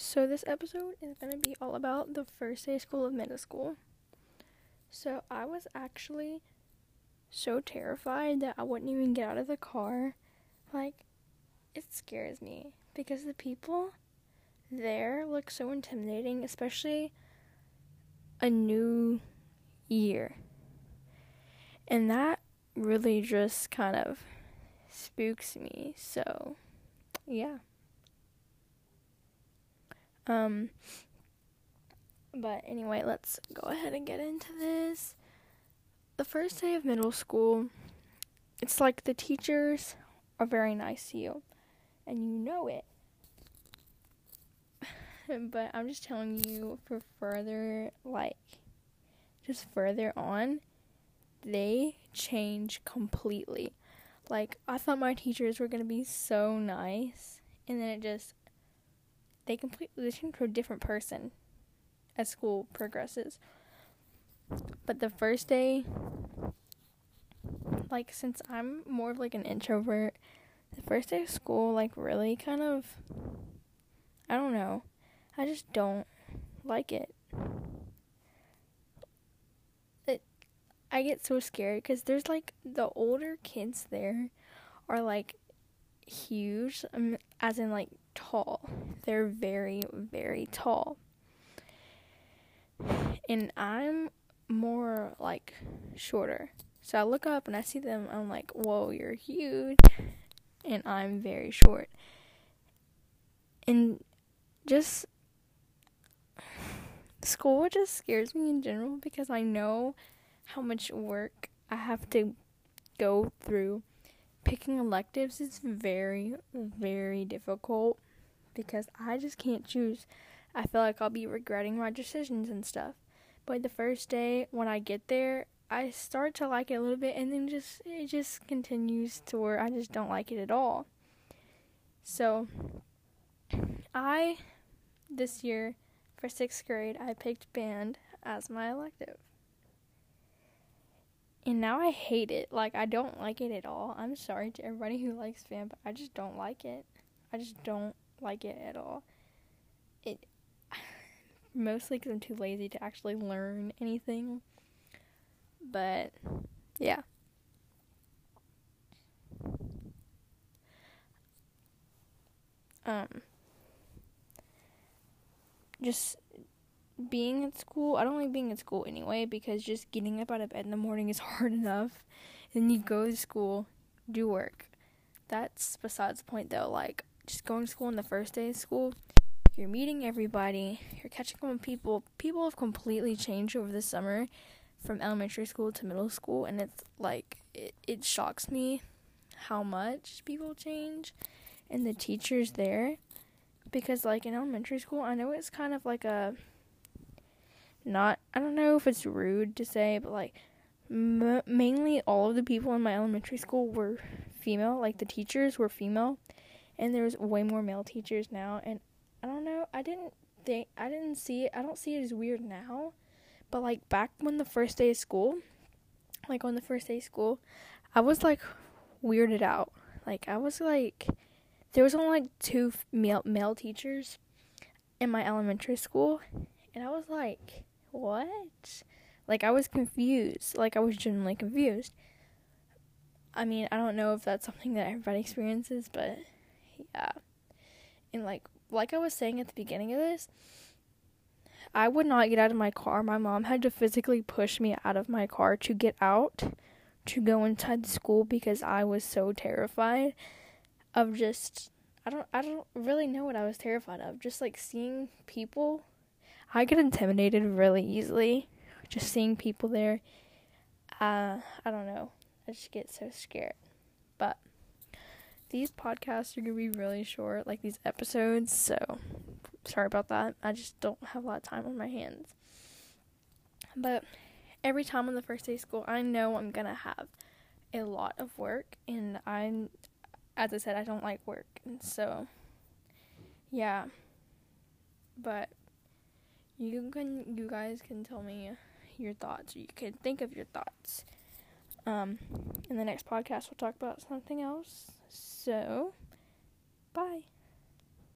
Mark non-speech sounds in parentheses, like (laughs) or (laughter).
So, this episode is going to be all about the first day of school of middle school. So, I was actually so terrified that I wouldn't even get out of the car. Like, it scares me because the people there look so intimidating, especially a new year. And that really just kind of spooks me. So, yeah. Um but anyway, let's go ahead and get into this. The first day of middle school, it's like the teachers are very nice to you and you know it. (laughs) but I'm just telling you for further like just further on, they change completely. Like I thought my teachers were gonna be so nice, and then it just they completely change to a different person as school progresses. But the first day, like since I'm more of like an introvert, the first day of school like really kind of I don't know. I just don't like it. it. I get so scared because there's like the older kids there are like huge, um, as in like tall. They're very, very tall. And I'm more like shorter. So I look up and I see them, I'm like, whoa, you're huge. And I'm very short. And just school just scares me in general because I know how much work I have to go through. Picking electives is very, very difficult because I just can't choose. I feel like I'll be regretting my decisions and stuff. But the first day when I get there, I start to like it a little bit and then just it just continues to where I just don't like it at all. So I this year for 6th grade, I picked band as my elective. And now I hate it. Like I don't like it at all. I'm sorry to everybody who likes band, but I just don't like it. I just don't like it at all. It (sighs) mostly because I'm too lazy to actually learn anything. But yeah. Um just being at school, I don't like being at school anyway because just getting up out of bed in the morning is (laughs) hard enough. And you go to school, do work. That's besides the point though. Like, just going to school on the first day of school, you're meeting everybody, you're catching up with people. People have completely changed over the summer from elementary school to middle school, and it's like, it, it shocks me how much people change and the teachers there. Because, like, in elementary school, I know it's kind of like a not I don't know if it's rude to say, but like m- mainly all of the people in my elementary school were female, like the teachers were female, and there's way more male teachers now and I don't know, I didn't think I didn't see it. I don't see it as weird now. But like back when the first day of school, like on the first day of school, I was like weirded out. Like I was like there was only like two male male teachers in my elementary school and I was like what? Like I was confused. Like I was genuinely confused. I mean, I don't know if that's something that everybody experiences, but yeah. And like like I was saying at the beginning of this, I would not get out of my car. My mom had to physically push me out of my car to get out to go inside the school because I was so terrified of just I don't I don't really know what I was terrified of. Just like seeing people I get intimidated really easily. Just seeing people there. Uh, I don't know. I just get so scared. But these podcasts are gonna be really short, like these episodes. So sorry about that. I just don't have a lot of time on my hands. But every time on the first day of school, I know I'm gonna have a lot of work, and I'm, as I said, I don't like work, and so yeah. But you can you guys can tell me your thoughts you can think of your thoughts um in the next podcast we'll talk about something else. So bye